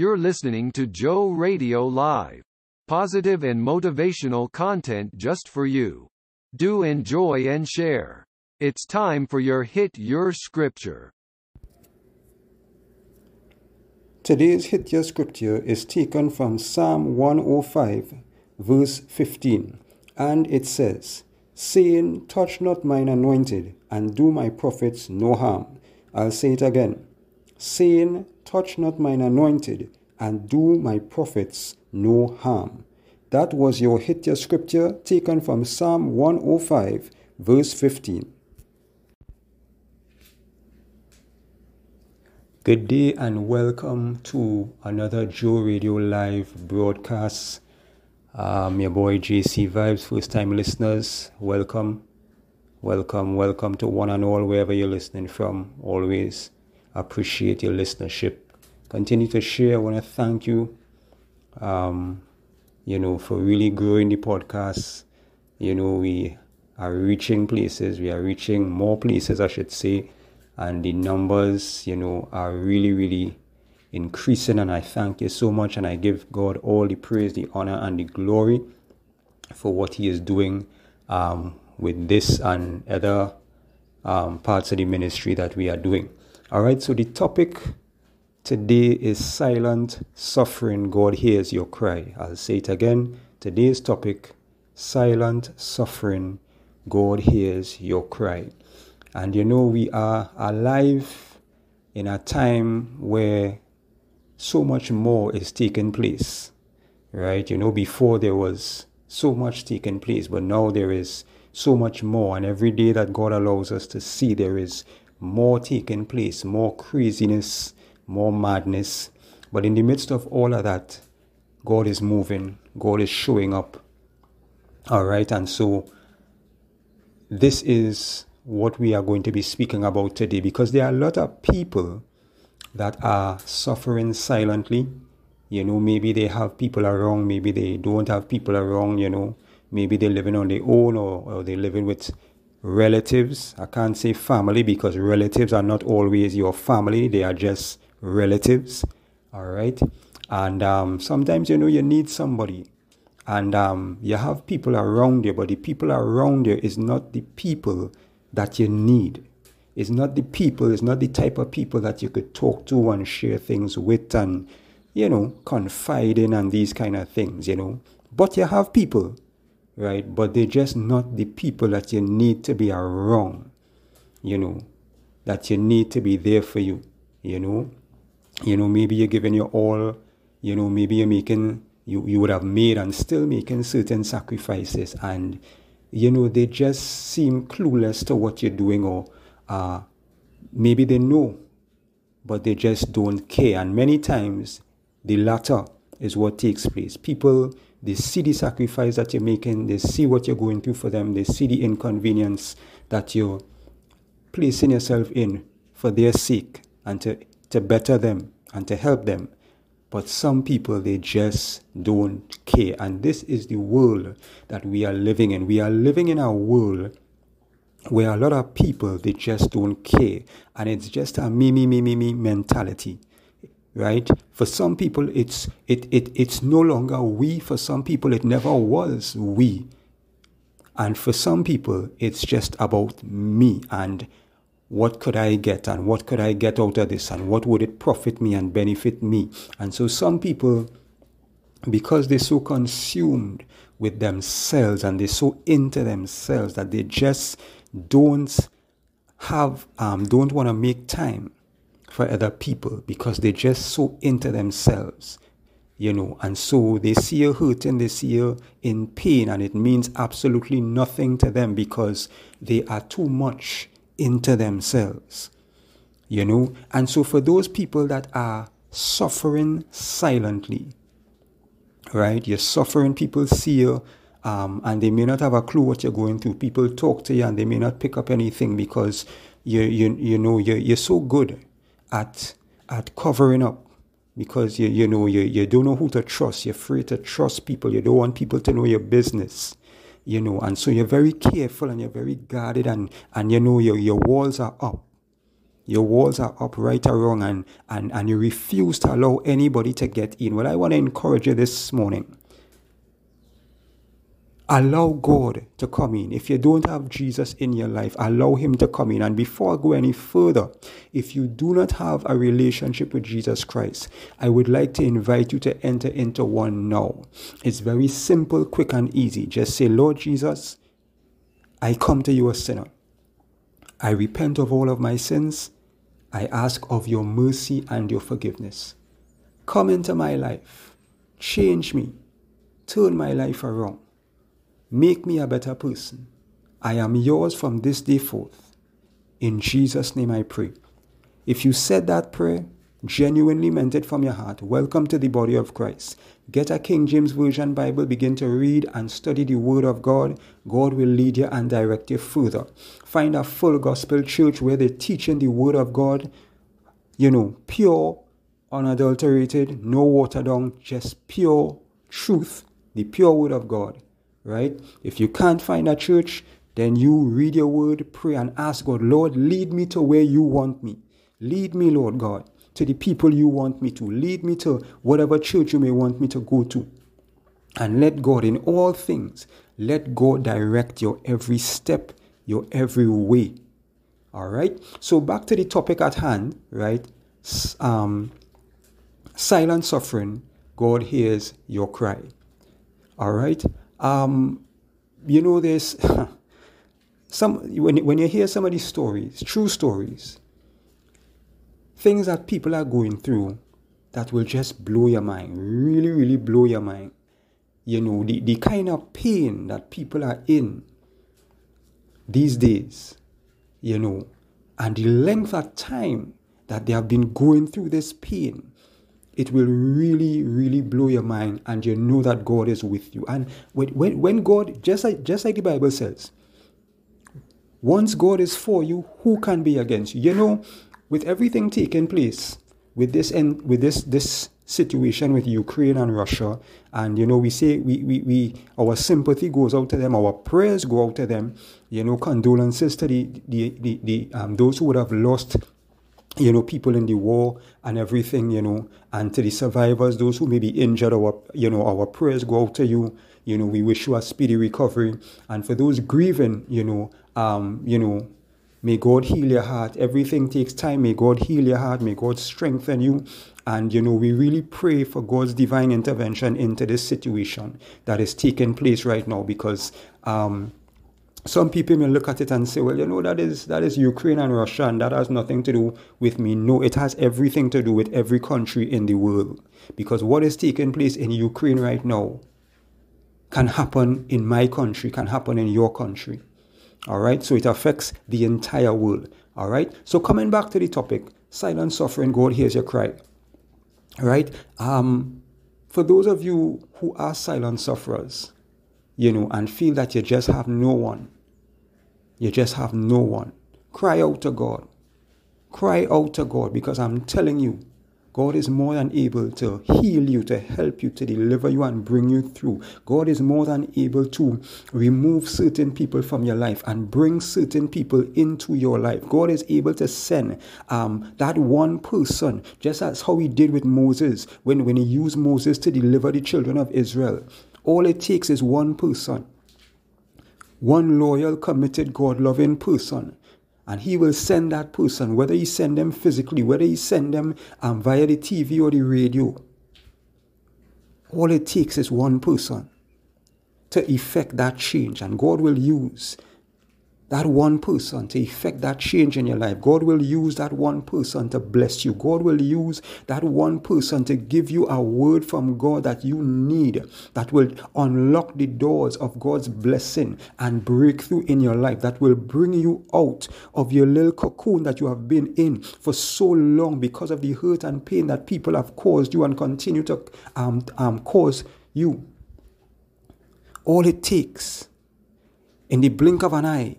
You're listening to Joe Radio Live. Positive and motivational content just for you. Do enjoy and share. It's time for your Hit Your Scripture. Today's Hit Your Scripture is taken from Psalm 105, verse 15, and it says, Saying, Touch not mine anointed, and do my prophets no harm. I'll say it again. Saying, Touch not mine anointed, and do my prophets no harm. That was your hit your scripture taken from Psalm 105, verse 15. Good day and welcome to another Joe Radio Live broadcast. Um, your boy JC Vibes, first time listeners, welcome. Welcome, welcome to one and all, wherever you're listening from. Always appreciate your listenership. Continue to share. I want to thank you, um, you know, for really growing the podcast. You know, we are reaching places, we are reaching more places, I should say, and the numbers, you know, are really, really increasing. And I thank you so much, and I give God all the praise, the honor, and the glory for what He is doing um, with this and other um, parts of the ministry that we are doing. All right, so the topic today is silent suffering. God hears your cry. I'll say it again. Today's topic silent suffering. God hears your cry. And you know, we are alive in a time where so much more is taking place, right? You know, before there was so much taking place, but now there is so much more. And every day that God allows us to see, there is more taking place, more craziness, more madness. But in the midst of all of that, God is moving, God is showing up. All right, and so this is what we are going to be speaking about today because there are a lot of people that are suffering silently. You know, maybe they have people around, maybe they don't have people around, you know maybe they're living on their own or, or they're living with relatives. I can't say family because relatives are not always your family, they are just relatives. All right. And um, sometimes, you know, you need somebody and um, you have people around you, but the people around you is not the people that you need. It's not the people, it's not the type of people that you could talk to and share things with and, you know, confide in and these kind of things, you know. But you have people right? But they're just not the people that you need to be around, you know, that you need to be there for you, you know. You know, maybe you're giving your all, you know, maybe you're making, you, you would have made and still making certain sacrifices, and, you know, they just seem clueless to what you're doing, or uh, maybe they know, but they just don't care. And many times, the latter is what takes place. People they see the sacrifice that you're making, they see what you're going through for them, they see the inconvenience that you're placing yourself in for their sake and to, to better them and to help them. But some people, they just don't care. And this is the world that we are living in. We are living in a world where a lot of people, they just don't care. And it's just a me, me, me, me, me mentality right? For some people, it's it, it it's no longer we. For some people, it never was we. And for some people, it's just about me and what could I get? And what could I get out of this? And what would it profit me and benefit me. And so some people, because they're so consumed with themselves and they're so into themselves that they just don't have um, don't want to make time for other people because they're just so into themselves, you know, and so they see you hurting, they see you in pain, and it means absolutely nothing to them because they are too much into themselves, you know. And so for those people that are suffering silently, right, you're suffering, people see you. Um, and they may not have a clue what you're going through. People talk to you and they may not pick up anything because you you you know you're, you're so good at at covering up because you you know you, you don't know who to trust you're afraid to trust people you don't want people to know your business you know and so you're very careful and you're very guarded and and you know your your walls are up your walls are up right or wrong and, and, and you refuse to allow anybody to get in. Well, I want to encourage you this morning Allow God to come in. If you don't have Jesus in your life, allow Him to come in. And before I go any further, if you do not have a relationship with Jesus Christ, I would like to invite you to enter into one now. It's very simple, quick, and easy. Just say, Lord Jesus, I come to you a sinner. I repent of all of my sins. I ask of your mercy and your forgiveness. Come into my life. Change me. Turn my life around. Make me a better person. I am yours from this day forth. In Jesus' name I pray. If you said that prayer, genuinely meant it from your heart, welcome to the body of Christ. Get a King James Version Bible, begin to read and study the Word of God. God will lead you and direct you further. Find a full gospel church where they're teaching the Word of God, you know, pure, unadulterated, no watered down, just pure truth, the pure Word of God right? If you can't find a church, then you read your word, pray, and ask God, Lord, lead me to where you want me. Lead me, Lord God, to the people you want me to. Lead me to whatever church you may want me to go to. And let God, in all things, let God direct your every step, your every way. All right? So, back to the topic at hand, right? Um, silent suffering, God hears your cry. All right? Um, you know, there's some when when you hear some of these stories, true stories, things that people are going through that will just blow your mind, really, really blow your mind. You know, the, the kind of pain that people are in these days, you know, and the length of time that they have been going through this pain it will really, really blow your mind, and you know that God is with you. And when, when God, just like, just like the Bible says, once God is for you, who can be against you? You know, with everything taking place, with this and with this this situation with Ukraine and Russia, and you know, we say we, we, we our sympathy goes out to them, our prayers go out to them, you know, condolences to the the, the, the um, those who would have lost you know, people in the war and everything, you know, and to the survivors, those who may be injured, our, you know, our prayers go out to you. You know, we wish you a speedy recovery. And for those grieving, you know, um, you know, may God heal your heart. Everything takes time. May God heal your heart. May God strengthen you. And, you know, we really pray for God's divine intervention into this situation that is taking place right now because, um, some people may look at it and say, well, you know, that is that is Ukraine and Russia, and that has nothing to do with me. No, it has everything to do with every country in the world. Because what is taking place in Ukraine right now can happen in my country, can happen in your country. All right, so it affects the entire world. All right, so coming back to the topic, silent suffering, God hears your cry. All right, um, for those of you who are silent sufferers, you know, and feel that you just have no one. You just have no one. Cry out to God. Cry out to God because I'm telling you, God is more than able to heal you, to help you, to deliver you, and bring you through. God is more than able to remove certain people from your life and bring certain people into your life. God is able to send um, that one person, just as how He did with Moses when, when He used Moses to deliver the children of Israel. All it takes is one person, one loyal, committed, God loving person. And he will send that person, whether he send them physically, whether he send them um, via the TV or the radio. All it takes is one person to effect that change. And God will use that one person to effect that change in your life. God will use that one person to bless you. God will use that one person to give you a word from God that you need that will unlock the doors of God's blessing and breakthrough in your life that will bring you out of your little cocoon that you have been in for so long because of the hurt and pain that people have caused you and continue to um, um, cause you. All it takes in the blink of an eye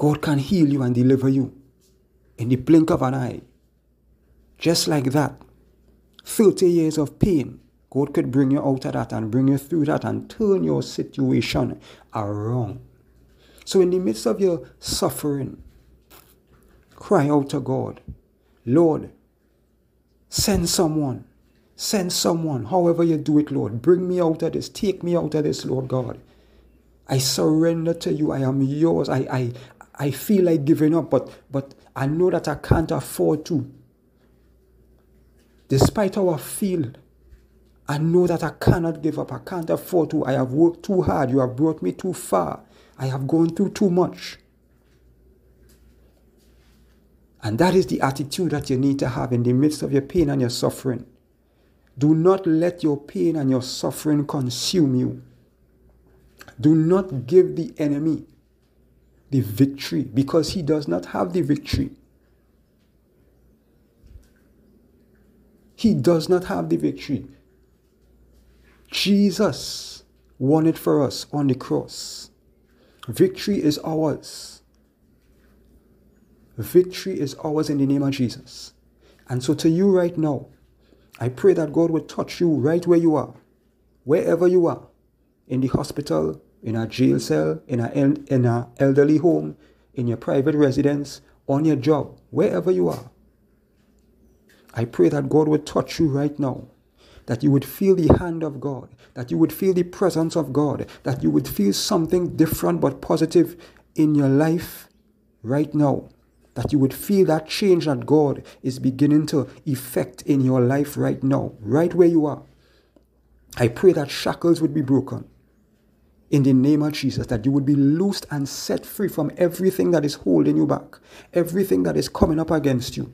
God can heal you and deliver you in the blink of an eye. Just like that. 30 years of pain, God could bring you out of that and bring you through that and turn your situation around. So, in the midst of your suffering, Cry out to God. Lord, send someone. Send someone. However you do it, Lord. Bring me out of this. Take me out of this, Lord God. I surrender to you. I am yours. I, I, I feel like giving up, but, but I know that I can't afford to. Despite how I feel, I know that I cannot give up. I can't afford to. I have worked too hard. You have brought me too far. I have gone through too much. And that is the attitude that you need to have in the midst of your pain and your suffering. Do not let your pain and your suffering consume you. Do not give the enemy the victory because he does not have the victory. He does not have the victory. Jesus won it for us on the cross. Victory is ours. Victory is ours in the name of Jesus. And so, to you right now, I pray that God will touch you right where you are, wherever you are, in the hospital, in a jail cell, in a, in a elderly home, in your private residence, on your job, wherever you are. I pray that God would touch you right now. That you would feel the hand of God, that you would feel the presence of God, that you would feel something different but positive in your life right now. That you would feel that change that God is beginning to effect in your life right now, right where you are. I pray that shackles would be broken in the name of Jesus, that you would be loosed and set free from everything that is holding you back, everything that is coming up against you.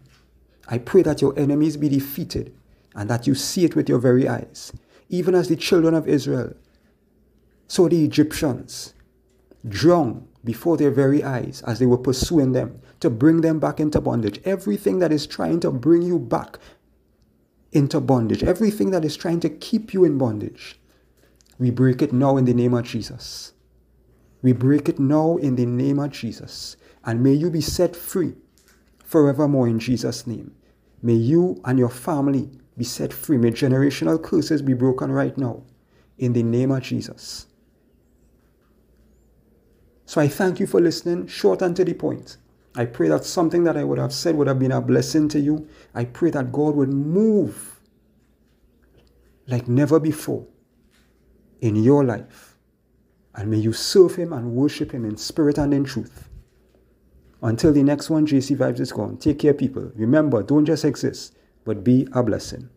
I pray that your enemies be defeated and that you see it with your very eyes, even as the children of Israel saw the Egyptians drown before their very eyes as they were pursuing them to bring them back into bondage. Everything that is trying to bring you back into bondage, everything that is trying to keep you in bondage, we break it now in the name of Jesus. We break it now in the name of Jesus. And may you be set free forevermore in Jesus' name. May you and your family be set free. May generational curses be broken right now in the name of Jesus. So I thank you for listening, short and to the point. I pray that something that I would have said would have been a blessing to you. I pray that God would move like never before in your life. And may you serve Him and worship Him in spirit and in truth. Until the next one, JC Vibes is gone. Take care, people. Remember, don't just exist, but be a blessing.